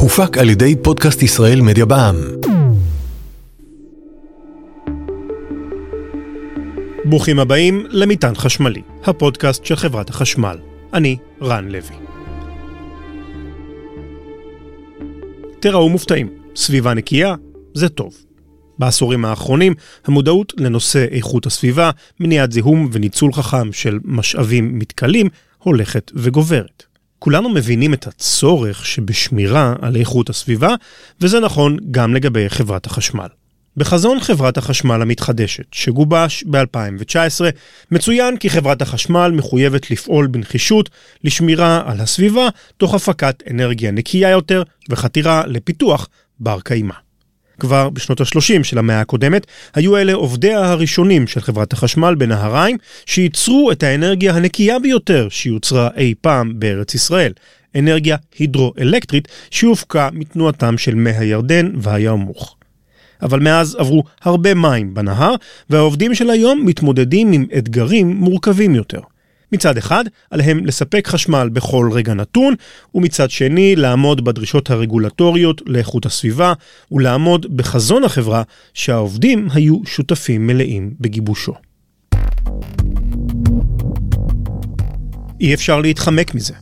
הופק על ידי פודקאסט ישראל מדיה בע"מ. ברוכים הבאים למטען חשמלי, הפודקאסט של חברת החשמל. אני רן לוי. תראו מופתעים, סביבה נקייה זה טוב. בעשורים האחרונים המודעות לנושא איכות הסביבה, מניעת זיהום וניצול חכם של משאבים מתכלים הולכת וגוברת. כולנו מבינים את הצורך שבשמירה על איכות הסביבה, וזה נכון גם לגבי חברת החשמל. בחזון חברת החשמל המתחדשת, שגובש ב-2019, מצוין כי חברת החשמל מחויבת לפעול בנחישות לשמירה על הסביבה, תוך הפקת אנרגיה נקייה יותר וחתירה לפיתוח בר קיימא. כבר בשנות ה-30 של המאה הקודמת, היו אלה עובדיה הראשונים של חברת החשמל בנהריים, שייצרו את האנרגיה הנקייה ביותר שיוצרה אי פעם בארץ ישראל, אנרגיה הידרואלקטרית שהופקה מתנועתם של מי הירדן והירמוך. אבל מאז עברו הרבה מים בנהר, והעובדים של היום מתמודדים עם אתגרים מורכבים יותר. מצד אחד, עליהם לספק חשמל בכל רגע נתון, ומצד שני, לעמוד בדרישות הרגולטוריות לאיכות הסביבה, ולעמוד בחזון החברה שהעובדים היו שותפים מלאים בגיבושו. אי אפשר להתחמק מזה.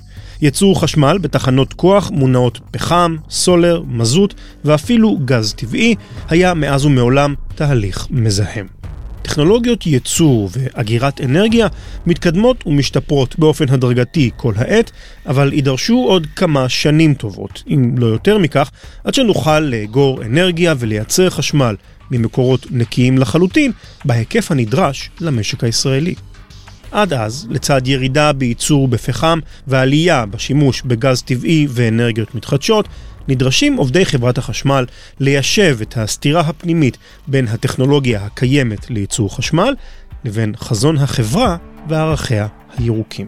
ייצור חשמל בתחנות כוח מונעות פחם, סולר, מזוט ואפילו גז טבעי היה מאז ומעולם תהליך מזהם. טכנולוגיות ייצור ואגירת אנרגיה מתקדמות ומשתפרות באופן הדרגתי כל העת, אבל יידרשו עוד כמה שנים טובות, אם לא יותר מכך, עד שנוכל לאגור אנרגיה ולייצר חשמל ממקורות נקיים לחלוטין, בהיקף הנדרש למשק הישראלי. עד אז, לצד ירידה בייצור בפחם ועלייה בשימוש בגז טבעי ואנרגיות מתחדשות, נדרשים עובדי חברת החשמל ליישב את הסתירה הפנימית בין הטכנולוגיה הקיימת לייצור חשמל לבין חזון החברה וערכיה הירוקים.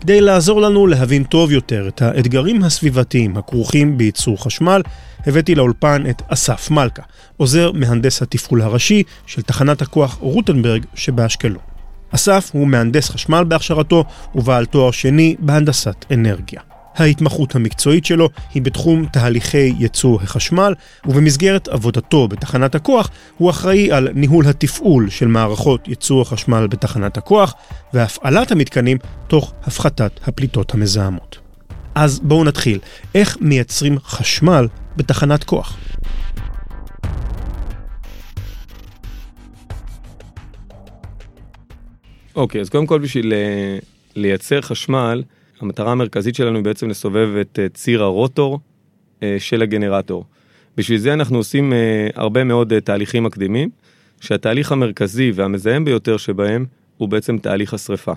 כדי לעזור לנו להבין טוב יותר את האתגרים הסביבתיים הכרוכים בייצור חשמל, הבאתי לאולפן את אסף מלכה, עוזר מהנדס התפעול הראשי של תחנת הכוח רוטנברג שבאשקלון. אסף הוא מהנדס חשמל בהכשרתו ובעל תואר שני בהנדסת אנרגיה. ההתמחות המקצועית שלו היא בתחום תהליכי ייצור החשמל, ובמסגרת עבודתו בתחנת הכוח הוא אחראי על ניהול התפעול של מערכות ייצור החשמל בתחנת הכוח, והפעלת המתקנים תוך הפחתת הפליטות המזהמות. אז בואו נתחיל. איך מייצרים חשמל בתחנת כוח? אוקיי, okay, אז קודם כל בשביל אה, לייצר חשמל, המטרה המרכזית שלנו היא בעצם לסובב את אה, ציר הרוטור אה, של הגנרטור. בשביל זה אנחנו עושים הרבה מאוד תהליכים מקדימים, שהתהליך המרכזי והמזהם ביותר שבהם הוא בעצם תהליך השרפה.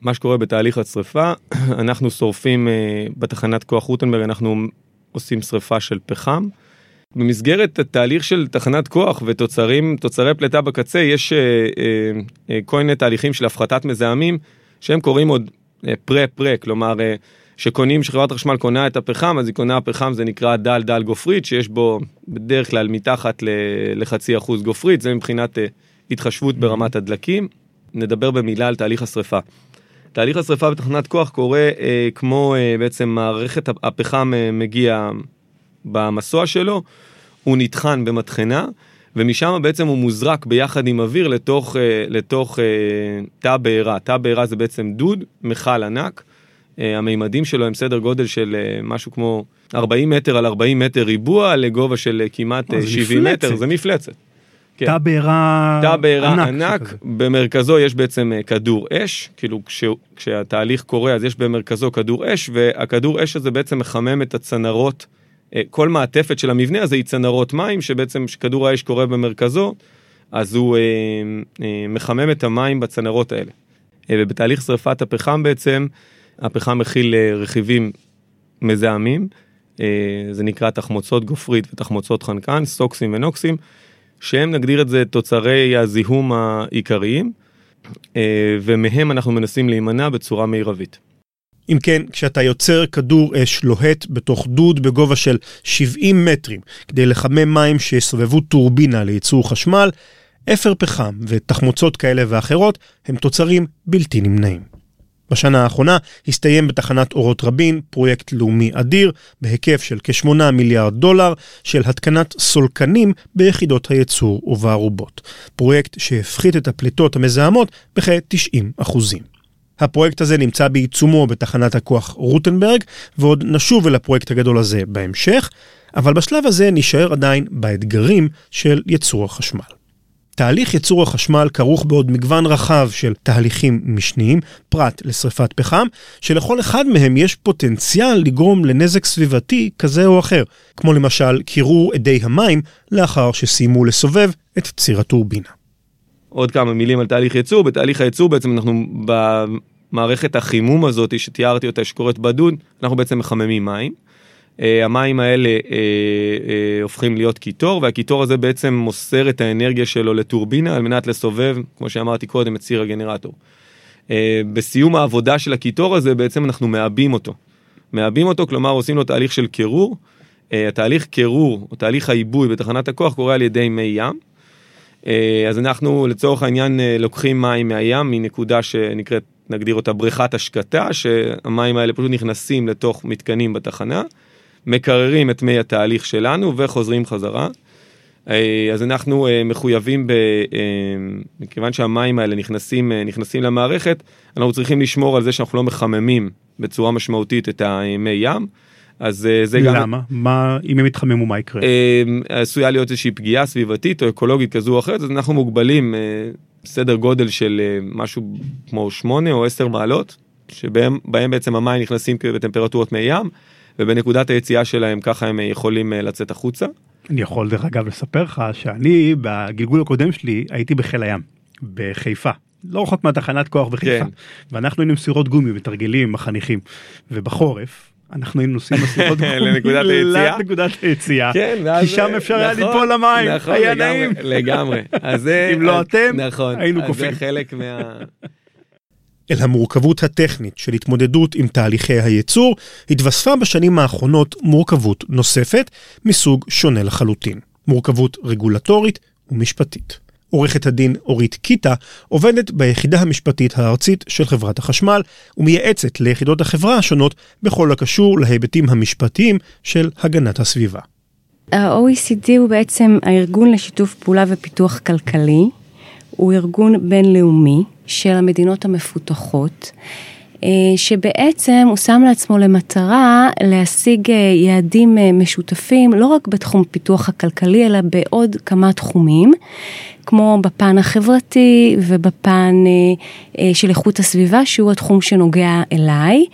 מה שקורה בתהליך השרפה, אנחנו שורפים בתחנת כוח רוטנברג, אנחנו עושים שרפה של פחם. במסגרת התהליך של תחנת כוח ותוצרים, תוצרי פליטה בקצה, יש אה, אה, אה, כל מיני תהליכים של הפחתת מזהמים, שהם קוראים עוד פרה-פרה, כלומר, שקונים, שחברת החשמל קונה את הפחם, אז היא קונה פחם, זה נקרא דל דל גופרית, שיש בו בדרך כלל מתחת לחצי אחוז גופרית, זה מבחינת התחשבות ברמת הדלקים. נדבר במילה על תהליך השרפה. תהליך השרפה בתחנת כוח קורה אה, כמו אה, בעצם מערכת הפחם אה, מגיע במסוע שלו, הוא נטחן במטחנה, ומשם בעצם הוא מוזרק ביחד עם אוויר לתוך, אה, לתוך אה, תא בעירה. תא בעירה זה בעצם דוד, מכל ענק. אה, המימדים שלו הם סדר גודל של משהו כמו 40 מטר על 40 מטר ריבוע לגובה של כמעט 70 מפלצת. מטר, זה מפלצת. כן. תא בעירה תא בעירה ענק, ענק במרכזו יש בעצם כדור אש, כאילו כש, כשהתהליך קורה אז יש במרכזו כדור אש, והכדור אש הזה בעצם מחמם את הצנרות כל מעטפת של המבנה הזה היא צנרות מים, שבעצם כשכדור האש קורה במרכזו, אז הוא אה, אה, מחמם את המים בצנרות האלה. אה, ובתהליך שרפת הפחם בעצם, הפחם מכיל אה, רכיבים מזהמים, אה, זה נקרא תחמוצות גופרית ותחמוצות חנקן, סוקסים ונוקסים, שהם נגדיר את זה תוצרי הזיהום העיקריים, אה, ומהם אנחנו מנסים להימנע בצורה מרבית. אם כן, כשאתה יוצר כדור אש לוהט בתוך דוד בגובה של 70 מטרים כדי לחמם מים שיסובבו טורבינה לייצור חשמל, אפר פחם ותחמוצות כאלה ואחרות הם תוצרים בלתי נמנעים. בשנה האחרונה הסתיים בתחנת אורות רבין פרויקט לאומי אדיר בהיקף של כ-8 מיליארד דולר של התקנת סולקנים ביחידות הייצור ובערובות. פרויקט שהפחית את הפליטות המזהמות בכ-90 אחוזים. הפרויקט הזה נמצא בעיצומו בתחנת הכוח רוטנברג, ועוד נשוב אל הפרויקט הגדול הזה בהמשך, אבל בשלב הזה נשאר עדיין באתגרים של ייצור החשמל. תהליך ייצור החשמל כרוך בעוד מגוון רחב של תהליכים משניים, פרט לשרפת פחם, שלכל אחד מהם יש פוטנציאל לגרום לנזק סביבתי כזה או אחר, כמו למשל קירור אדי המים לאחר שסיימו לסובב את ציר הטורבינה. עוד כמה מילים על תהליך ייצור, בתהליך הייצור בעצם אנחנו במערכת החימום הזאת שתיארתי אותה שקורית בדוד, אנחנו בעצם מחממים מים. אה, המים האלה אה, אה, הופכים להיות קיטור, והקיטור הזה בעצם מוסר את האנרגיה שלו לטורבינה על מנת לסובב, כמו שאמרתי קודם, את ציר הגנרטור. בסיום העבודה של הקיטור הזה בעצם אנחנו מעבים אותו. מעבים אותו, כלומר עושים לו תהליך של קירור. התהליך קירור, או תהליך העיבוי בתחנת הכוח קורה על ידי מי ים. אז אנחנו לצורך העניין לוקחים מים מהים מנקודה שנקראת, נגדיר אותה בריכת השקטה, שהמים האלה פשוט נכנסים לתוך מתקנים בתחנה. מקררים את מי התהליך שלנו וחוזרים חזרה. אה, אז אנחנו אה, מחויבים, ב, אה, מכיוון שהמים האלה נכנסים, נכנסים למערכת, אנחנו צריכים לשמור על זה שאנחנו לא מחממים בצורה משמעותית את המי ים. אז זה גם... למה? מה, אם הם יתחממו מה יקרה? עשויה להיות איזושהי פגיעה סביבתית או אקולוגית כזו או אחרת, אז אנחנו מוגבלים סדר גודל של משהו כמו 8 או 10 מעלות, שבהם בעצם המים נכנסים בטמפרטורות מי ים. ובנקודת היציאה שלהם ככה הם יכולים אה, לצאת החוצה. אני יכול דרך אגב לספר לך שאני בגלגול הקודם שלי הייתי בחיל הים, בחיפה. לא רחוק מהתחנת כוח בחיפה. כן. ואנחנו היינו עם סירות גומי ותרגילים עם החניכים. ובחורף אנחנו היינו נוסעים גומי לנקודת היציאה. לנקודת היציאה. כן. כי שם אפשר היה נכון, ליפול למים, נכון, היה נעים. לגמרי. אם לא אתם, נכון, היינו קופאים. אז זה חלק מה... אל המורכבות הטכנית של התמודדות עם תהליכי הייצור, התווספה בשנים האחרונות מורכבות נוספת מסוג שונה לחלוטין, מורכבות רגולטורית ומשפטית. עורכת הדין אורית קיטה עובדת ביחידה המשפטית הארצית של חברת החשמל ומייעצת ליחידות החברה השונות בכל הקשור להיבטים המשפטיים של הגנת הסביבה. ה-OECD הוא בעצם הארגון לשיתוף פעולה ופיתוח כלכלי הוא ארגון בינלאומי של המדינות המפותחות, אה, שבעצם הוא שם לעצמו למטרה להשיג אה, יעדים אה, משותפים לא רק בתחום פיתוח הכלכלי אלא בעוד כמה תחומים, כמו בפן החברתי ובפן של איכות הסביבה שהוא התחום שנוגע אליי.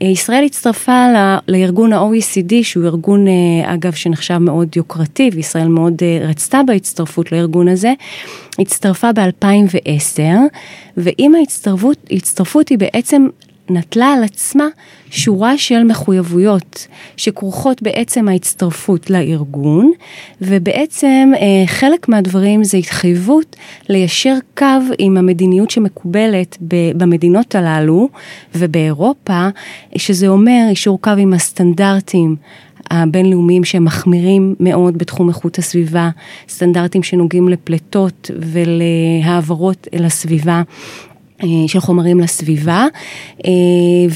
ישראל הצטרפה לארגון ה-OECD, שהוא ארגון אה, אגב שנחשב מאוד יוקרתי, וישראל מאוד אה, רצתה בהצטרפות לארגון הזה, הצטרפה ב-2010, ועם ההצטרפות היא בעצם נטלה על עצמה שורה של מחויבויות שכרוכות בעצם ההצטרפות לארגון, ובעצם אה, חלק מהדברים זה התחייבות ליישר קו עם המדיניות שמקובלת במדינות הללו ובאירופה, שזה אומר יישור קו עם הסטנדרטים הבינלאומיים שהם מחמירים מאוד בתחום איכות הסביבה, סטנדרטים שנוגעים לפליטות ולהעברות אל הסביבה. אה, של חומרים לסביבה אה,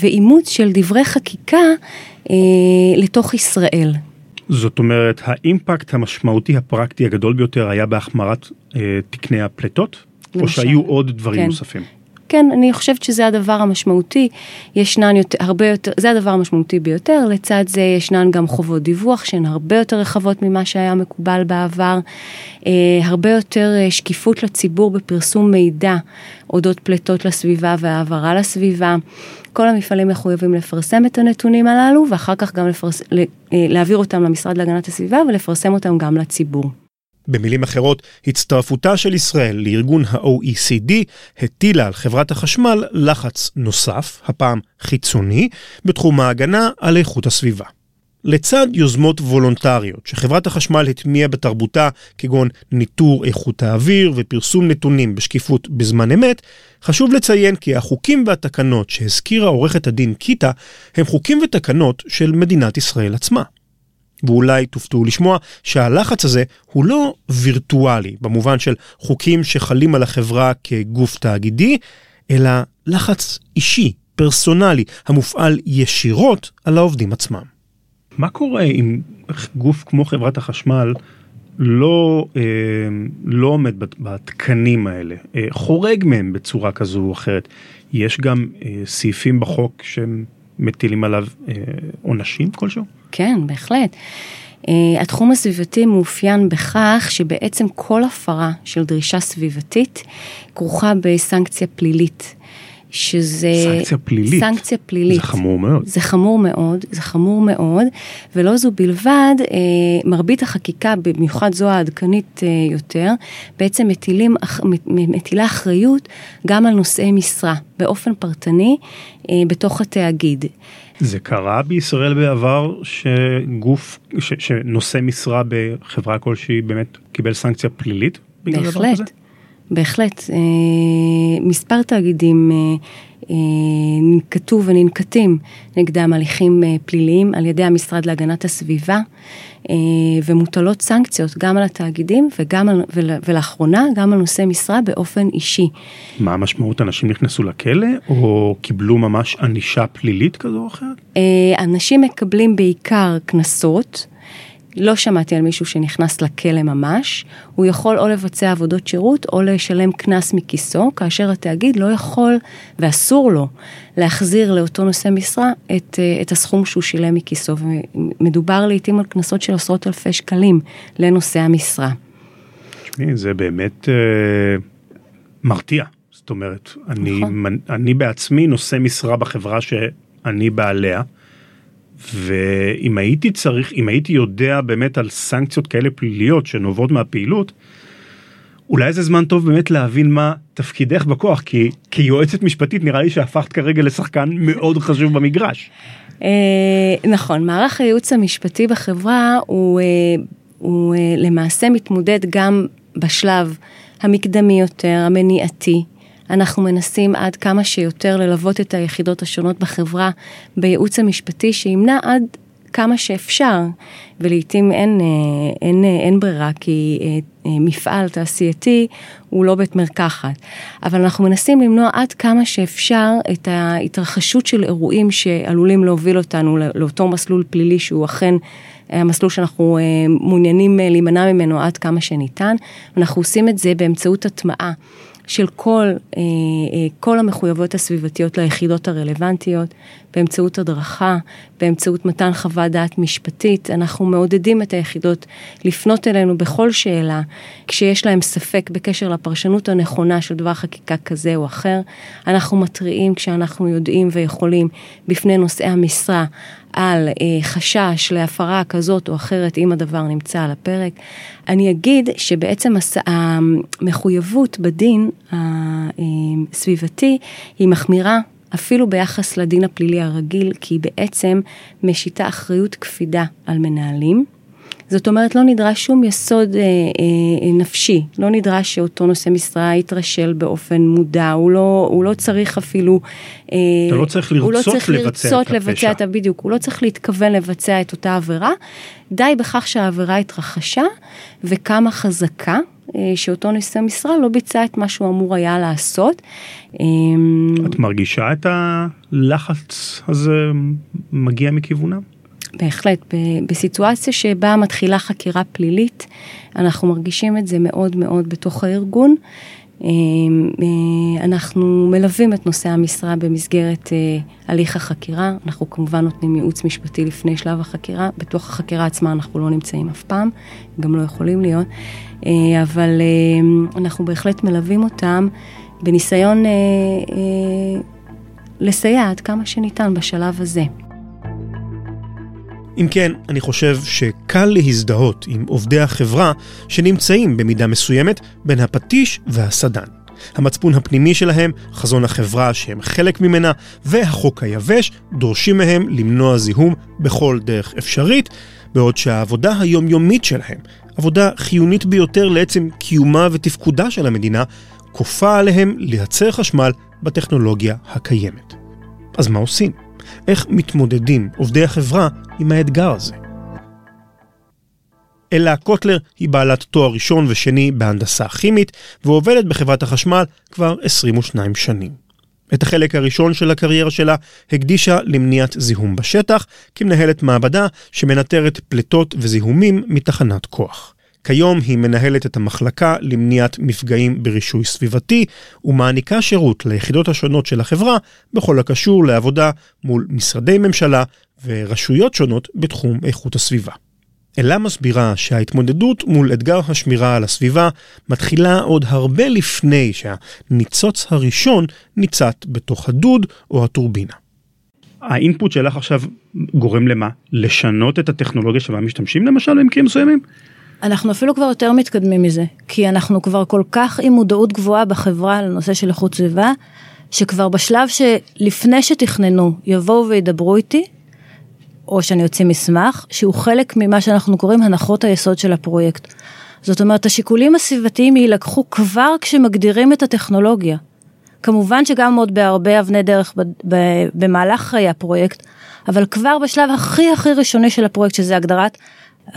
ואימוץ של דברי חקיקה אה, לתוך ישראל. זאת אומרת, האימפקט המשמעותי הפרקטי הגדול ביותר היה בהחמרת תקני הפליטות? למשל. או שהיו עוד דברים כן. נוספים? כן, אני חושבת שזה הדבר המשמעותי, ישנן יותר, הרבה יותר, זה הדבר המשמעותי ביותר, לצד זה ישנן גם חובות דיווח שהן הרבה יותר רחבות ממה שהיה מקובל בעבר, אה, הרבה יותר אה, שקיפות לציבור בפרסום מידע אודות פליטות לסביבה והעברה לסביבה. כל המפעלים מחויבים לפרסם את הנתונים הללו ואחר כך גם לפרס, אה, להעביר אותם למשרד להגנת הסביבה ולפרסם אותם גם לציבור. במילים אחרות, הצטרפותה של ישראל לארגון ה-OECD הטילה על חברת החשמל לחץ נוסף, הפעם חיצוני, בתחום ההגנה על איכות הסביבה. לצד יוזמות וולונטריות שחברת החשמל הטמיעה בתרבותה, כגון ניטור איכות האוויר ופרסום נתונים בשקיפות בזמן אמת, חשוב לציין כי החוקים והתקנות שהזכירה עורכת הדין קיטה הם חוקים ותקנות של מדינת ישראל עצמה. ואולי תופתעו לשמוע שהלחץ הזה הוא לא וירטואלי, במובן של חוקים שחלים על החברה כגוף תאגידי, אלא לחץ אישי פרסונלי המופעל ישירות על העובדים עצמם. מה קורה אם גוף כמו חברת החשמל לא, אה, לא עומד בתקנים האלה, אה, חורג מהם בצורה כזו או אחרת? יש גם אה, סעיפים בחוק שהם מטילים עליו עונשים כלשהו? כן, בהחלט. התחום הסביבתי מאופיין בכך שבעצם כל הפרה של דרישה סביבתית כרוכה בסנקציה פלילית. שזה... סנקציה פלילית. סנקציה פלילית. זה חמור מאוד. זה חמור מאוד, זה חמור מאוד, ולא זו בלבד, אה, מרבית החקיקה, במיוחד זו העדכנית אה, יותר, בעצם מטילים, מטילה אחריות גם על נושאי משרה, באופן פרטני, אה, בתוך התאגיד. זה קרה בישראל בעבר שגוף, ש, שנושא משרה בחברה כלשהי באמת קיבל סנקציה פלילית? בהחלט. בהחלט, אה, מספר תאגידים אה, אה, ננקטו וננקטים נגדם הליכים פליליים על ידי המשרד להגנת הסביבה ומוטלות סנקציות גם על התאגידים וגם על, ולאחרונה גם על נושאי משרה באופן אישי. מה המשמעות? אנשים נכנסו לכלא או קיבלו ממש ענישה פלילית כזו או אחרת? אנשים מקבלים בעיקר קנסות. לא שמעתי על מישהו שנכנס לכלא ממש, הוא יכול או לבצע עבודות שירות או לשלם קנס מכיסו, כאשר התאגיד לא יכול ואסור לו להחזיר לאותו נושא משרה את, אה, את הסכום שהוא שילם מכיסו, ומדובר לעיתים על קנסות של עשרות אלפי שקלים לנושא המשרה. תשמעי, זה באמת אה, מרתיע. זאת אומרת, אני, נכון. אני בעצמי נושא משרה בחברה שאני בעליה. ואם הייתי צריך, אם הייתי יודע באמת על סנקציות כאלה פליליות שנובעות מהפעילות, אולי זה זמן טוב באמת להבין מה תפקידך בכוח, כי כיועצת משפטית נראה לי שהפכת כרגע לשחקן מאוד חשוב במגרש. אה, נכון, מערך הייעוץ המשפטי בחברה הוא, אה, אה, למעשה מתמודד גם בשלב המקדמי יותר, המניעתי, אנחנו מנסים עד כמה שיותר ללוות את היחידות השונות בחברה בייעוץ המשפטי שימנע עד כמה שאפשר, ולעיתים אין, אה, אין, אין, אה, אין ברירה, כי אה, מפעל תעשייתי הוא לא בית מרקחת. אבל אנחנו מנסים למנוע עד כמה שאפשר את ההתרחשות של אירועים שעלולים להוביל אותנו לאותו מסלול פלילי שהוא אכן המסלול שאנחנו מעוניינים להימנע ממנו עד כמה שניתן. אנחנו עושים את זה באמצעות הטמעה. של כל, אה, אה, כל המחויבויות הסביבתיות ליחידות הרלוונטיות, באמצעות הדרכה, באמצעות מתן חוות דעת משפטית. אנחנו מעודדים את היחידות לפנות אלינו בכל שאלה, כשיש להם ספק בקשר לפרשנות הנכונה של דבר חקיקה כזה או אחר. אנחנו מתריעים כשאנחנו יודעים ויכולים בפני נושאי המשרה על אה, חשש להפרה כזאת או אחרת אם הדבר נמצא על הפרק. אני אגיד שבעצם הס... המחויבות בדין הסביבתי היא מחמירה אפילו ביחס לדין הפלילי הרגיל, כי היא בעצם משיתה אחריות קפידה על מנהלים. זאת אומרת, לא נדרש שום יסוד אה, אה, נפשי, לא נדרש שאותו נושא משרה יתרשל באופן מודע, הוא לא, הוא לא צריך אפילו... אה, אתה לא צריך לרצות, לא צריך לבצע לרצות את לבצע את בדיוק, הוא לא צריך להתכוון לבצע את אותה עבירה, די בכך שהעבירה התרחשה וכמה חזקה. אה, שאותו נושא משרה לא ביצע את מה שהוא אמור היה לעשות. אמ, את מרגישה את הלחץ הזה מגיע מכיוונם? בהחלט, בסיטואציה שבה מתחילה חקירה פלילית, אנחנו מרגישים את זה מאוד מאוד בתוך הארגון. אמ, אה, אנחנו מלווים את נושא המשרה במסגרת אה, הליך החקירה, אנחנו כמובן נותנים ייעוץ משפטי לפני שלב החקירה, בתוך החקירה עצמה אנחנו לא נמצאים אף פעם, גם לא יכולים להיות, אה, אבל אנחנו בהחלט מלווים אותם בניסיון לסייע עד כמה שניתן בשלב הזה. אם כן, אני חושב שקל להזדהות עם עובדי החברה שנמצאים במידה מסוימת בין הפטיש והסדן. המצפון הפנימי שלהם, חזון החברה שהם חלק ממנה, והחוק היבש דורשים מהם למנוע זיהום בכל דרך אפשרית, בעוד שהעבודה היומיומית שלהם, עבודה חיונית ביותר לעצם קיומה ותפקודה של המדינה, כופה עליהם לייצר חשמל בטכנולוגיה הקיימת. אז מה עושים? איך מתמודדים עובדי החברה עם האתגר הזה? אלה קוטלר היא בעלת תואר ראשון ושני בהנדסה כימית ועובדת בחברת החשמל כבר 22 שנים. את החלק הראשון של הקריירה שלה הקדישה למניעת זיהום בשטח, כמנהלת מעבדה שמנטרת פליטות וזיהומים מתחנת כוח. כיום היא מנהלת את המחלקה למניעת מפגעים ברישוי סביבתי ומעניקה שירות ליחידות השונות של החברה בכל הקשור לעבודה מול משרדי ממשלה ורשויות שונות בתחום איכות הסביבה. אלה מסבירה שההתמודדות מול אתגר השמירה על הסביבה מתחילה עוד הרבה לפני שהניצוץ הראשון ניצת בתוך הדוד או הטורבינה. האינפוט שלך עכשיו גורם למה? לשנות את הטכנולוגיה שבה משתמשים למשל במקרים מסוימים? אנחנו אפילו כבר יותר מתקדמים מזה, כי אנחנו כבר כל כך עם מודעות גבוהה בחברה לנושא של איכות סביבה, שכבר בשלב שלפני שתכננו יבואו וידברו איתי, או שאני אוציא מסמך, שהוא חלק ממה שאנחנו קוראים הנחות היסוד של הפרויקט. זאת אומרת, השיקולים הסביבתיים יילקחו כבר כשמגדירים את הטכנולוגיה. כמובן שגם עוד בהרבה אבני דרך במהלך חיי הפרויקט, אבל כבר בשלב הכי הכי ראשוני של הפרויקט, שזה הגדרת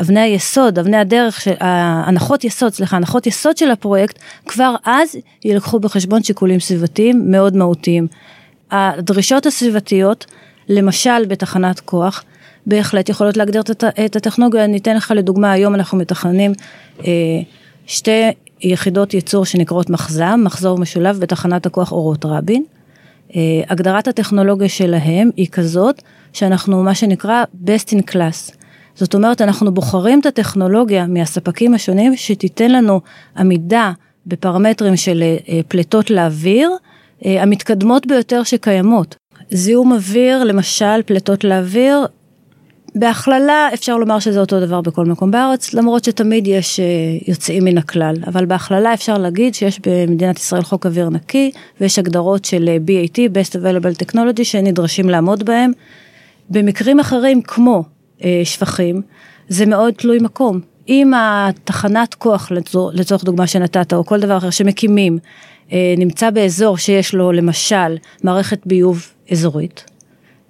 אבני היסוד, אבני הדרך, של, הנחות יסוד, סליחה, הנחות יסוד של הפרויקט, כבר אז יילקחו בחשבון שיקולים סביבתיים מאוד מהותיים. הדרישות הסביבתיות, למשל בתחנת כוח, בהחלט יכולות להגדיר את הטכנולוגיה. אני אתן לך לדוגמה, היום אנחנו מתכננים אה, שתי יחידות ייצור שנקראות מחז"ם, מחזור משולב בתחנת הכוח אורות רבין. אה, הגדרת הטכנולוגיה שלהם היא כזאת שאנחנו מה שנקרא best in class. זאת אומרת, אנחנו בוחרים את הטכנולוגיה מהספקים השונים שתיתן לנו עמידה בפרמטרים של אה, פליטות לאוויר, המתקדמות ביותר שקיימות. זיהום אוויר, למשל פליטות לאוויר, בהכללה אפשר לומר שזה אותו דבר בכל מקום בארץ, למרות שתמיד יש אה, יוצאים מן הכלל, אבל בהכללה אפשר להגיד שיש במדינת ישראל חוק אוויר נקי, ויש הגדרות של אה, BAT, Best Available Technology, שנדרשים לעמוד בהם. במקרים אחרים כמו אה, שפכים, זה מאוד תלוי מקום. אם התחנת כוח, לצורך, דוגמה שנתת, או כל דבר אחר שמקימים, נמצא באזור שיש לו למשל מערכת ביוב אזורית,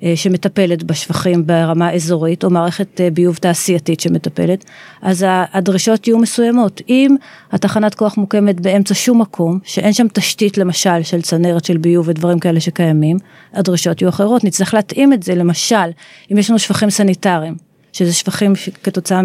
אה, שמטפלת בשפכים ברמה אזורית, או מערכת אה, ביוב תעשייתית שמטפלת, אז הדרישות יהיו מסוימות. אם התחנת כוח מוקמת באמצע שום מקום, שאין שם תשתית למשל של צנרת של ביוב ודברים כאלה שקיימים, הדרישות יהיו אחרות. נצטרך להתאים את זה, למשל, אם יש לנו שפכים סניטריים, שזה שפכים כתוצאה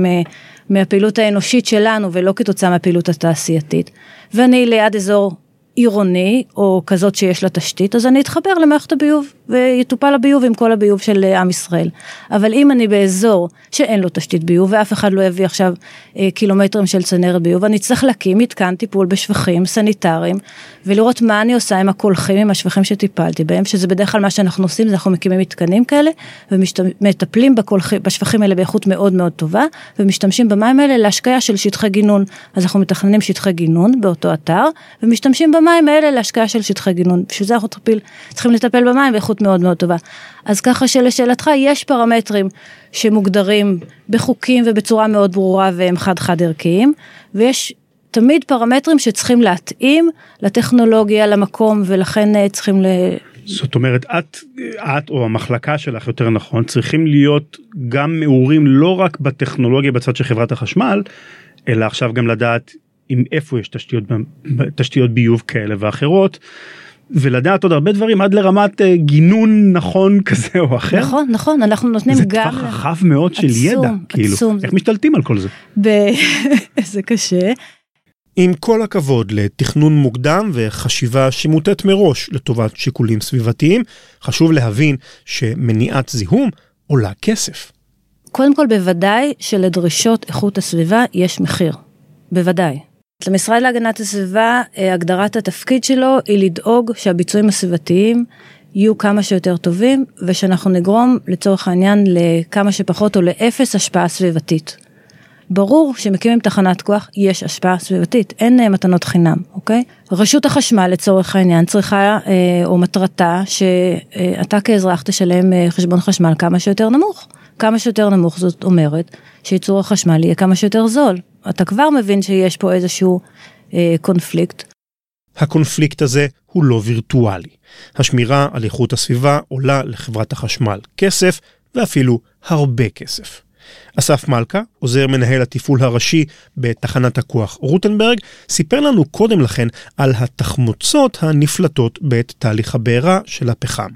מהפעילות האנושית שלנו ולא כתוצאה מהפעילות התעשייתית, ואני ליד אזור עירוני או כזאת שיש לה תשתית, אז אני אתחבר למערכת הביוב ויטופל הביוב עם כל הביוב של אה, עם ישראל. אבל אם אני באזור שאין לו תשתית ביוב ואף אחד לא יביא עכשיו אה, קילומטרים של צנרת ביוב, אני צריך להקים מתקן טיפול בשפכים סניטריים ולראות מה אני עושה עם הקולחים, עם השפכים שטיפלתי בהם, שזה בדרך כלל מה שאנחנו עושים, זה אנחנו מקימים מתקנים כאלה ומטפלים בשפכים האלה באיכות מאוד מאוד טובה ומשתמשים במים האלה להשקיה של שטחי גינון. אז אנחנו מתכננים שטחי גינון באותו אתר ומשתמשים במים האלה להשקיה של שטחי גינון. בשביל זה אנחנו צריכים, צריכים לטפל במים באיכות מאוד מאוד טובה. אז ככה שלשאלתך יש פרמטרים שמוגדרים בחוקים ובצורה מאוד ברורה והם חד חד ערכיים ויש תמיד פרמטרים שצריכים להתאים לטכנולוגיה, למקום ולכן אה, צריכים ל... זאת אומרת את את או המחלקה שלך יותר נכון צריכים להיות גם מעורים לא רק בטכנולוגיה בצד של חברת החשמל אלא עכשיו גם לדעת עם איפה יש תשתיות תשתיות ביוב כאלה ואחרות ולדעת עוד הרבה דברים עד לרמת uh, גינון נכון כזה או אחר. נכון נכון אנחנו נותנים זה גם. זה טווח רחב מאוד של עצום, ידע כאילו עצום. איך משתלטים על כל זה. ב... זה קשה. עם כל הכבוד לתכנון מוקדם וחשיבה שמוטט מראש לטובת שיקולים סביבתיים, חשוב להבין שמניעת זיהום עולה כסף. קודם כל בוודאי שלדרישות איכות הסביבה יש מחיר. בוודאי. למשרד להגנת הסביבה, אה, הגדרת התפקיד שלו היא לדאוג שהביצועים הסביבתיים יהיו כמה שיותר טובים, ושאנחנו נגרום לצורך העניין לכמה שפחות או לאפס השפעה סביבתית. ברור שמקימים תחנת כוח יש השפעה סביבתית, אין אה, מתנות חינם, אוקיי? רשות החשמל לצורך העניין צריכה אה, או מטרתה שאתה כאזרח תשלם חשבון חשמל כמה שיותר נמוך. כמה שיותר נמוך זאת אומרת שייצור החשמל יהיה כמה שיותר זול. אתה כבר מבין שיש פה איזשהו אה, קונפליקט. הקונפליקט הזה הוא לא וירטואלי. השמירה על איכות הסביבה עולה לחברת החשמל כסף, ואפילו הרבה כסף. אסף מלכה, עוזר מנהל התפעול הראשי בתחנת הכוח רוטנברג, סיפר לנו קודם לכן על התחמוצות הנפלטות בעת תהליך הבעירה של הפחם.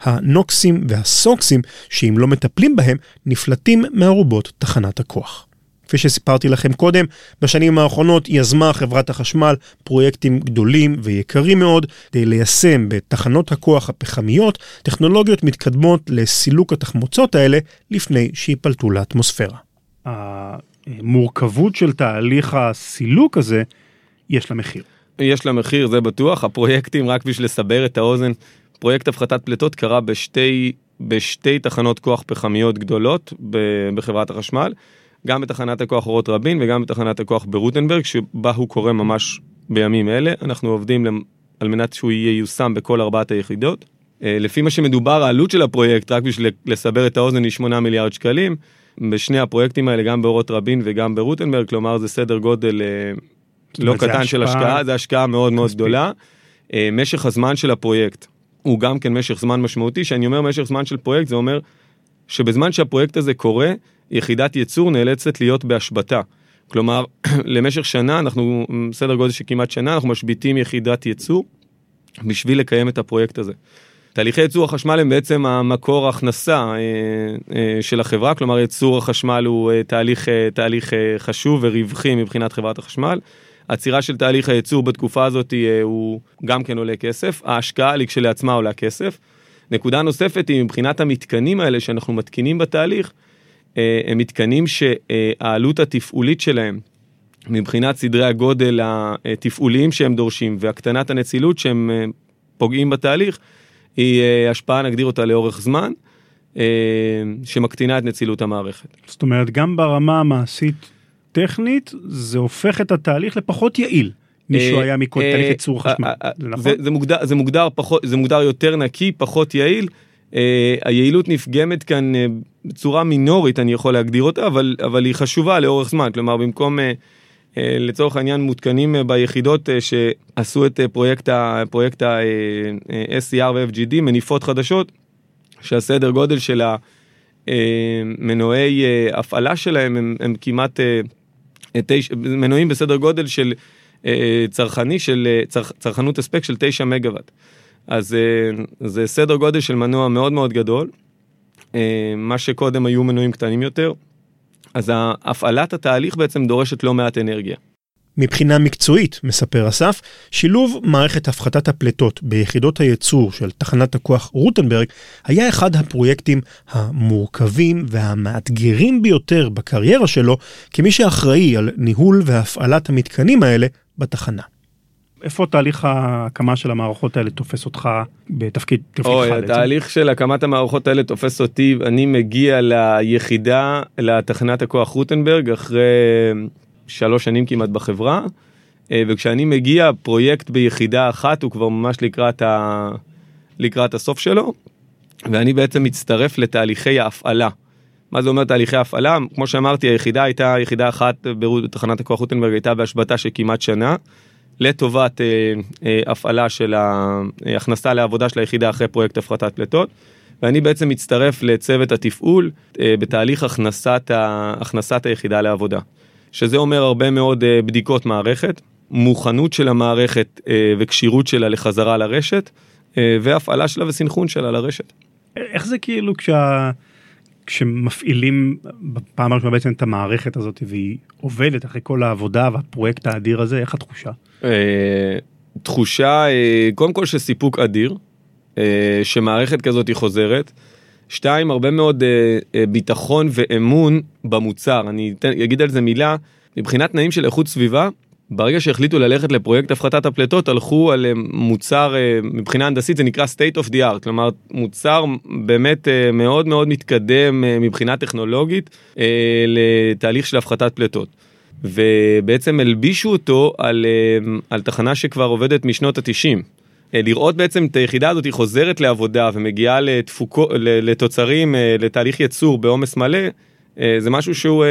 הנוקסים והסוקסים, שאם לא מטפלים בהם, נפלטים מארובות תחנת הכוח. כפי שסיפרתי לכם קודם, בשנים האחרונות יזמה חברת החשמל פרויקטים גדולים ויקרים מאוד כדי ליישם בתחנות הכוח הפחמיות טכנולוגיות מתקדמות לסילוק התחמוצות האלה לפני שיפלטו לאטמוספירה. המורכבות של תהליך הסילוק הזה, יש לה מחיר. יש לה מחיר, זה בטוח. הפרויקטים, רק בשביל לסבר את האוזן, פרויקט הפחתת פליטות קרה בשתי, בשתי תחנות כוח פחמיות גדולות בחברת החשמל. גם בתחנת הכוח אורות רבין וגם בתחנת הכוח ברוטנברג, שבה הוא קורה ממש בימים אלה. אנחנו עובדים על מנת שהוא ייושם בכל ארבעת היחידות. אה, לפי מה שמדובר, העלות של הפרויקט, רק בשביל לסבר את האוזן, היא 8 מיליארד שקלים. בשני הפרויקטים האלה, גם באורות רבין וגם ברוטנברג, כלומר זה סדר גודל אה, לא קטן של השקעה, זה השקעה מאוד מאוד גדולה. אה, משך הזמן של הפרויקט הוא גם כן משך זמן משמעותי, שאני אומר משך זמן של פרויקט, זה אומר שבזמן שהפרויקט הזה קורה, יחידת ייצור נאלצת להיות בהשבתה. כלומר, למשך שנה, אנחנו, סדר גודל של כמעט שנה, אנחנו משביתים יחידת ייצור בשביל לקיים את הפרויקט הזה. תהליכי ייצור החשמל הם בעצם המקור ההכנסה אה, אה, של החברה, כלומר ייצור החשמל הוא אה, תהליך, אה, תהליך אה, חשוב ורווחי מבחינת חברת החשמל. עצירה של תהליך הייצור בתקופה הזאת אה, הוא גם כן עולה כסף, ההשקעה היא כשלעצמה עולה כסף. נקודה נוספת היא מבחינת המתקנים האלה שאנחנו מתקינים בתהליך, הם מתקנים שהעלות התפעולית שלהם, מבחינת סדרי הגודל התפעוליים שהם דורשים והקטנת הנצילות שהם אה, פוגעים בתהליך, היא אה, השפעה, נגדיר אותה לאורך זמן, שמקטינה את נצילות המערכת. זאת אומרת, גם ברמה המעשית טכנית, זה הופך את התהליך לפחות יעיל. מישהו היה מכל תהליך ייצור חשמל, זה נכון? זה מוגדר פחות, זה מוגדר יותר נקי, פחות יעיל. היעילות נפגמת כאן בצורה מינורית, אני יכול להגדיר אותה, אבל, אבל היא חשובה לאורך זמן. כלומר, במקום, uh, uh, לצורך העניין, מותקנים uh, ביחידות uh, שעשו את uh, פרויקט ה-SCR ו-FGD, מניפות חדשות, שהסדר גודל של המנועי uh, הפעלה שלהם הם, הם כמעט, uh, תש, מנועים בסדר גודל של uh, צרכני, של צרכ, צרכנות הספק של 9 מגוואט. אז אה, זה סדר גודל של מנוע מאוד מאוד גדול, אה, מה שקודם היו מנועים קטנים יותר, אז הפעלת התהליך בעצם דורשת לא מעט אנרגיה. מבחינה מקצועית, מספר אסף, שילוב מערכת הפחתת הפליטות ביחידות הייצור של תחנת הכוח רוטנברג היה אחד הפרויקטים המורכבים והמאתגרים ביותר בקריירה שלו, כמי שאחראי על ניהול והפעלת המתקנים האלה בתחנה. איפה תהליך ההקמה של המערכות האלה תופס אותך בתפקיד תפקידך? אוי, התהליך של הקמת המערכות האלה תופס אותי, אני מגיע ליחידה, לתחנת הכוח רוטנברג אחרי שלוש שנים כמעט בחברה, אה, וכשאני מגיע פרויקט ביחידה אחת הוא כבר ממש לקראת, ה... לקראת הסוף שלו, ואני בעצם מצטרף לתהליכי ההפעלה. מה זה אומר תהליכי הפעלה? כמו שאמרתי, היחידה הייתה יחידה אחת בתחנת הכוח רוטנברג הייתה בהשבתה של כמעט שנה. לטובת אה, אה, הפעלה של ההכנסה לעבודה של היחידה אחרי פרויקט הפחתת פליטות. ואני בעצם מצטרף לצוות התפעול אה, בתהליך הכנסת, ה, הכנסת היחידה לעבודה. שזה אומר הרבה מאוד אה, בדיקות מערכת, מוכנות של המערכת אה, וכשירות שלה לחזרה לרשת, אה, והפעלה שלה וסנכרון שלה לרשת. איך זה כאילו כשה... כשמפעילים בפעם הראשונה בעצם את המערכת הזאת והיא עובדת אחרי כל העבודה והפרויקט האדיר הזה, איך התחושה? אה, תחושה, אה, קודם כל שסיפוק אדיר, אה, שמערכת כזאת היא חוזרת. שתיים, הרבה מאוד ביטחון ואמון במוצר. אני אגיד על זה מילה, מבחינת תנאים של איכות סביבה, ברגע שהחליטו ללכת לפרויקט הפחתת הפליטות, הלכו על מוצר, מבחינה הנדסית זה נקרא state of the art, כלומר מוצר באמת מאוד מאוד מתקדם מבחינה טכנולוגית לתהליך של הפחתת פליטות. ובעצם הלבישו אותו על, אה, על תחנה שכבר עובדת משנות התשעים. אה, לראות בעצם את היחידה הזאת היא חוזרת לעבודה ומגיעה לתפוקו, לתוצרים, אה, לתהליך ייצור בעומס מלא, זה משהו שהוא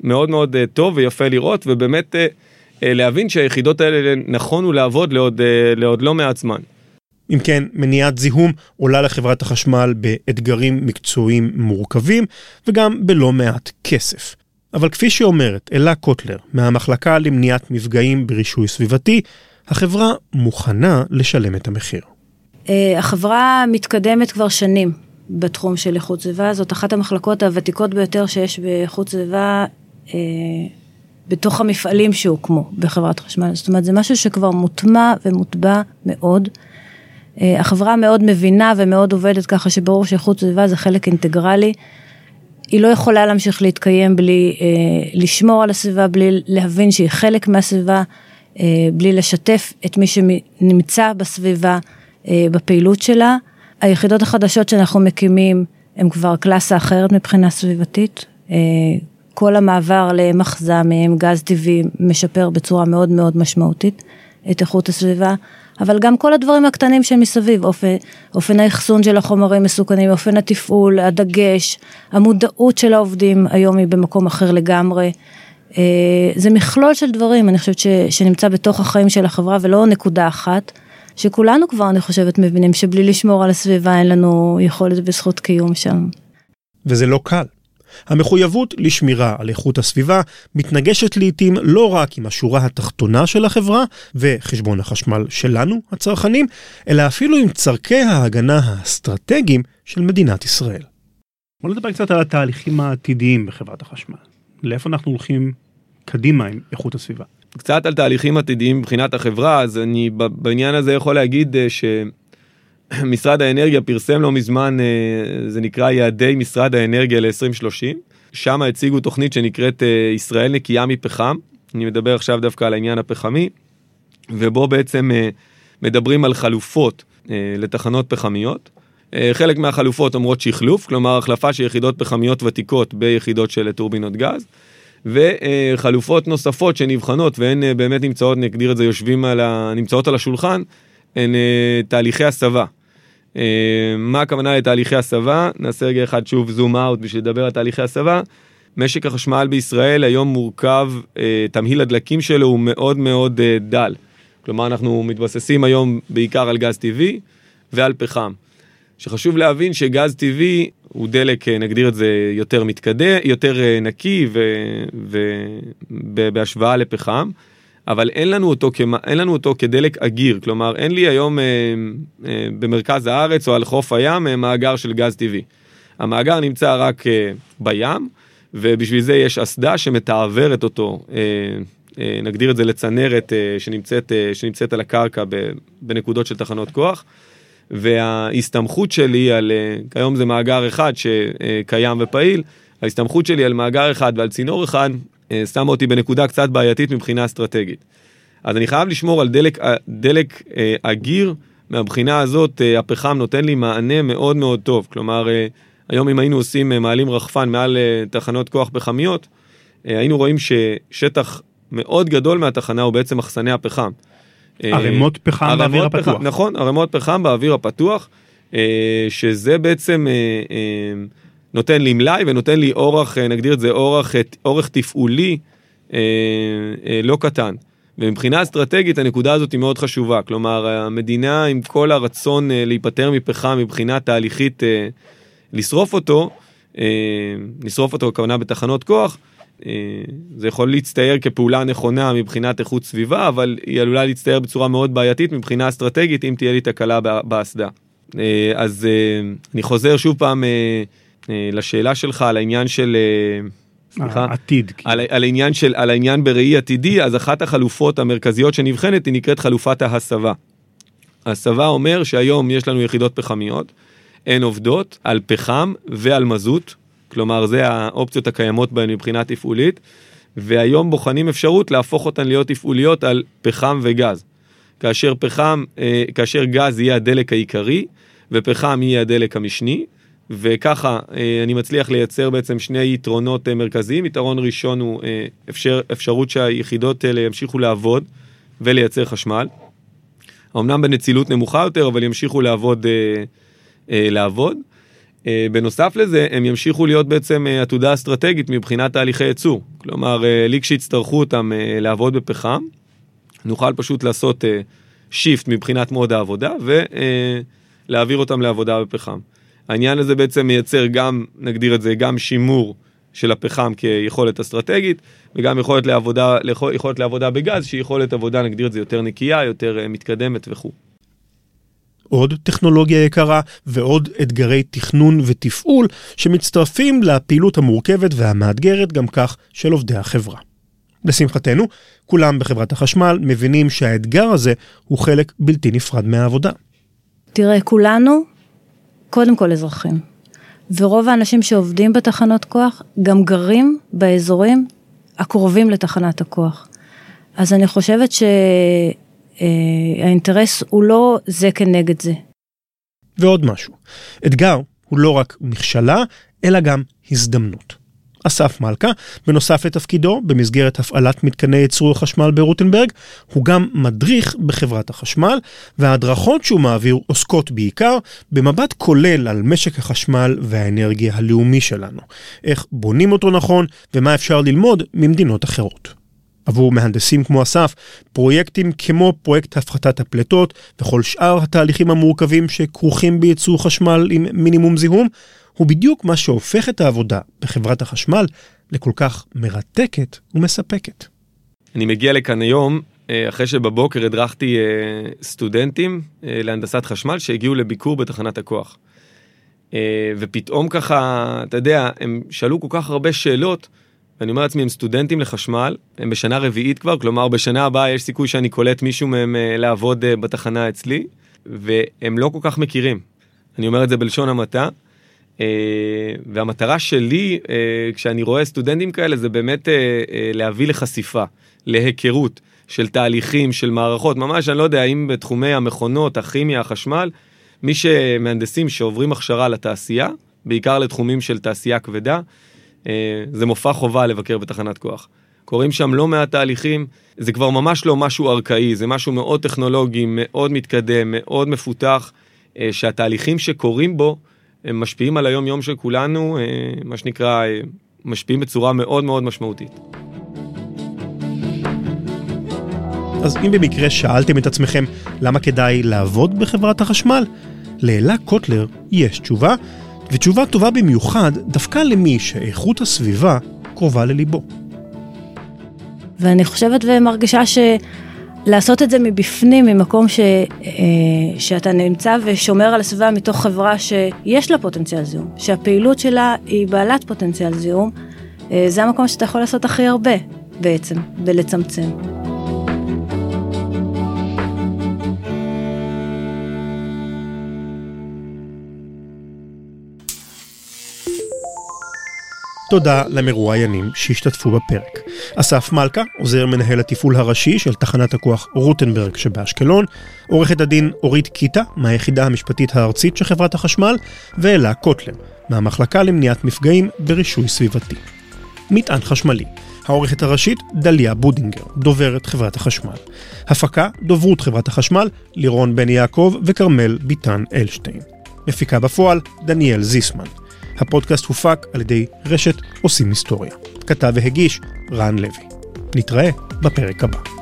מאוד מאוד טוב ויפה לראות ובאמת להבין שהיחידות האלה נכונו לעבוד לעוד, לעוד לא מעט זמן. אם כן, מניעת זיהום עולה לחברת החשמל באתגרים מקצועיים מורכבים וגם בלא מעט כסף. אבל כפי שאומרת אלה קוטלר מהמחלקה למניעת מפגעים ברישוי סביבתי, החברה מוכנה לשלם את המחיר. אה, החברה מתקדמת כבר שנים בתחום של איכות סביבה, זאת אחת המחלקות הוותיקות ביותר שיש באיכות סביבה אה, בתוך המפעלים שהוקמו בחברת חשמל. זאת אומרת, זה משהו שכבר מוטמע ומוטבע מאוד. אה, החברה מאוד מבינה ומאוד עובדת ככה שברור שאיכות סביבה זה חלק אינטגרלי. היא לא יכולה להמשיך להתקיים בלי אה, לשמור על הסביבה, בלי להבין שהיא חלק מהסביבה, אה, בלי לשתף את מי שנמצא בסביבה אה, בפעילות שלה. היחידות החדשות שאנחנו מקימים הן כבר קלאסה אחרת מבחינה סביבתית. אה, כל המעבר למחז"מים, גז טבעי, משפר בצורה מאוד מאוד משמעותית את איכות הסביבה. אבל גם כל הדברים הקטנים שמסביב, אופן, אופן האחסון של החומרים מסוכנים, אופן התפעול, הדגש, המודעות של העובדים, היום היא במקום אחר לגמרי. אה, זה מכלול של דברים, אני חושבת ש, שנמצא בתוך החיים של החברה ולא נקודה אחת, שכולנו כבר, אני חושבת, מבינים שבלי לשמור על הסביבה אין לנו יכולת וזכות קיום שם. וזה לא קל. המחויבות לשמירה על איכות הסביבה מתנגשת לעיתים לא רק עם השורה התחתונה של החברה וחשבון החשמל שלנו, הצרכנים, אלא אפילו עם צורכי ההגנה האסטרטגיים של מדינת ישראל. בוא נדבר קצת על התהליכים העתידיים בחברת החשמל. לאיפה אנחנו הולכים קדימה עם איכות הסביבה? קצת על תהליכים עתידיים מבחינת החברה, אז אני בעניין הזה יכול להגיד אה, ש... משרד האנרגיה פרסם לא מזמן, אה, זה נקרא יעדי משרד האנרגיה ל-2030. שם הציגו תוכנית שנקראת אה, ישראל נקייה מפחם. אני מדבר עכשיו דווקא על העניין הפחמי, ובו בעצם אה, מדברים על חלופות לתחנות פחמיות. חלק מהחלופות אומרות שחלוף, כלומר החלפה של יחידות פחמיות ותיקות ביחידות של טורבינות גז. וחלופות נוספות שנבחנות והן באמת נמצאות, נגדיר את זה, יושבים על ה... נמצאות על השולחן, הן תהליכי הסבה. אה, מה הכוונה לתהליכי הסבה? נעשה רגע אחד שוב זום אאוט בשביל לדבר על תהליכי הסבה. משק החשמל בישראל היום מורכב, אה, תמהיל הדלקים שלו הוא מאוד מאוד אה, דל. כלומר, אנחנו מתבססים היום בעיקר על גז טבעי ועל פחם. שחשוב להבין שגז טבעי הוא דלק, נגדיר את זה, יותר מתקדם, יותר נקי ובהשוואה לפחם. אבל אין לנו אותו, כמה, אין לנו אותו כדלק אגיר, כלומר אין לי היום אה, אה, במרכז הארץ או על חוף הים אה, מאגר של גז טבעי. המאגר נמצא רק אה, בים, ובשביל זה יש אסדה שמתעברת אותו, אה, אה, נגדיר את זה לצנרת אה, שנמצאת, אה, שנמצאת על הקרקע בנקודות של תחנות כוח. וההסתמכות שלי על, אה, כיום זה מאגר אחד שקיים ופעיל, ההסתמכות שלי על מאגר אחד ועל צינור אחד אה, שמה אותי בנקודה קצת בעייתית מבחינה אסטרטגית. אז אני חייב לשמור על דלק, אה, דלק אה, אגיר, מהבחינה הזאת הפחם נותן לי מענה מאוד מאוד טוב. כלומר, היום אם היינו עושים מעלים רחפן מעל תחנות כוח פחמיות, היינו רואים ששטח מאוד גדול מהתחנה הוא בעצם מחסני הפחם. ערימות פחם באוויר הפתוח. פחם, נכון, ערימות פחם באוויר הפתוח, שזה בעצם נותן לי מלאי ונותן לי אורך, אה, נגדיר את זה אורך, אורך תפעולי אה, אה, לא קטן. ומבחינה אסטרטגית הנקודה הזאת היא מאוד חשובה. כלומר, המדינה עם כל הרצון אה, להיפטר מפחם מבחינה תהליכית, אה, לשרוף אותו, אה, לשרוף אותו הכוונה בתחנות כוח, אה, זה יכול להצטייר כפעולה נכונה מבחינת איכות סביבה, אבל היא עלולה להצטייר בצורה מאוד בעייתית מבחינה אסטרטגית אם תהיה לי תקלה באסדה. אה, אז אה, אני חוזר שוב פעם, אה, אה, לשאלה שלך על העניין של... אה, סליחה, עתיד. כאילו. על, על העניין של, על העניין בראי עתידי, אז אחת החלופות המרכזיות שנבחנת היא נקראת חלופת ההסבה. הסבה אומר שהיום יש לנו יחידות פחמיות, הן עובדות על פחם ועל מזוט, כלומר זה האופציות הקיימות בהן מבחינה תפעולית, והיום בוחנים אפשרות להפוך אותן להיות תפעוליות על פחם וגז. כאשר פחם, אה, כאשר גז יהיה הדלק העיקרי, ופחם יהיה הדלק המשני, וככה אה, אני מצליח לייצר בעצם שני יתרונות אה, מרכזיים. יתרון ראשון הוא אה, אפשר, אפשרות שהיחידות האלה ימשיכו לעבוד ולייצר חשמל. אמנם בנצילות נמוכה יותר, אבל ימשיכו לעבוד. לעבוד. בנוסף לזה, הם ימשיכו להיות בעצם עתודה אסטרטגית מבחינת תהליכי ייצור. כלומר, לי כשיצטרכו אותם לעבוד בפחם, נוכל פשוט לעשות שיפט מבחינת מוד העבודה ולהעביר אותם לעבודה בפחם. העניין הזה בעצם מייצר גם, נגדיר את זה, גם שימור של הפחם כיכולת אסטרטגית, וגם יכולת לעבודה, יכולת לעבודה בגז, שהיא יכולת עבודה, נגדיר את זה, יותר נקייה, יותר אה, מתקדמת וכו'. עוד טכנולוגיה יקרה ועוד אתגרי תכנון ותפעול שמצטרפים לפעילות המורכבת והמאתגרת גם כך של עובדי החברה. לשמחתנו, כולם בחברת החשמל מבינים שהאתגר הזה הוא חלק בלתי נפרד מהעבודה. תראה, כולנו קודם כל אזרחים. ורוב האנשים שעובדים בתחנות כוח גם גרים באזורים הקרובים לתחנת הכוח. אז אני חושבת שהאינטרס הוא לא זה כנגד זה. ועוד משהו, אתגר הוא לא רק מכשלה, אלא גם הזדמנות. אסף מלכה, בנוסף לתפקידו במסגרת הפעלת מתקני ייצור החשמל ברוטנברג, הוא גם מדריך בחברת החשמל, וההדרכות שהוא מעביר עוסקות בעיקר במבט כולל על משק החשמל והאנרגיה הלאומי שלנו, איך בונים אותו נכון ומה אפשר ללמוד ממדינות אחרות. עבור מהנדסים כמו אסף, פרויקטים כמו פרויקט הפחתת הפליטות וכל שאר התהליכים המורכבים שכרוכים בייצור חשמל עם מינימום זיהום, הוא בדיוק מה שהופך את העבודה בחברת החשמל לכל כך מרתקת ומספקת. אני מגיע לכאן היום אה, אחרי שבבוקר הדרכתי אה, סטודנטים אה, להנדסת חשמל שהגיעו לביקור בתחנת הכוח. ופתאום ככה, אתה יודע, הם שאלו כל כך הרבה שאלות, ואני אומר לעצמי, הם סטודנטים לחשמל, הם בשנה רביעית כבר, כלומר בשנה הבאה יש סיכוי שאני קולט מישהו מהם לעבוד בתחנה אצלי, והם לא כל כך מכירים. אני אומר את זה בלשון המעטה. Uh, והמטרה שלי uh, כשאני רואה סטודנטים כאלה זה באמת uh, להביא לחשיפה, להיכרות של תהליכים, של מערכות, ממש אני לא יודע אם בתחומי המכונות, הכימיה, החשמל, מי שמהנדסים שעוברים הכשרה לתעשייה, בעיקר לתחומים של תעשייה כבדה, זה מופע חובה לבקר בתחנת כוח. קורים שם לא מעט תהליכים, זה כבר ממש לא משהו ארכאי, זה משהו מאוד טכנולוגי, מאוד מתקדם, מאוד מפותח, שהתהליכים שקורים בו, הם משפיעים על היום-יום של כולנו, אה, מה שנקרא, אה, משפיעים בצורה מאוד מאוד משמעותית. אז אם במקרה שאלתם את עצמכם למה כדאי לעבוד בחברת החשמל, לאלה קוטלר יש תשובה, ותשובה טובה במיוחד דווקא למי שאיכות הסביבה קרובה לליבו. ואני חושבת ומרגישה ש... לעשות את זה מבפנים, ממקום ש, אה, שאתה נמצא ושומר על הסביבה מתוך חברה שיש לה פוטנציאל זיהום, שהפעילות שלה היא בעלת פוטנציאל זיהום, אה, זה המקום שאתה יכול לעשות הכי הרבה בעצם, ולצמצם. תודה למרואיינים שהשתתפו בפרק. אסף מלכה, עוזר מנהל התפעול הראשי של תחנת הכוח רוטנברג שבאשקלון, עורכת הדין אורית קיטה מהיחידה המשפטית הארצית של חברת החשמל, ואלה קוטלר, מהמחלקה למניעת מפגעים ברישוי סביבתי. מטען חשמלי, העורכת הראשית דליה בודינגר, דוברת חברת החשמל. הפקה, דוברות חברת החשמל, לירון בן יעקב וכרמל ביטן אלשטיין. מפיקה בפועל, דניאל זיסמן. הפודקאסט הופק על ידי רשת עושים היסטוריה. כתב והגיש רן לוי. נתראה בפרק הבא.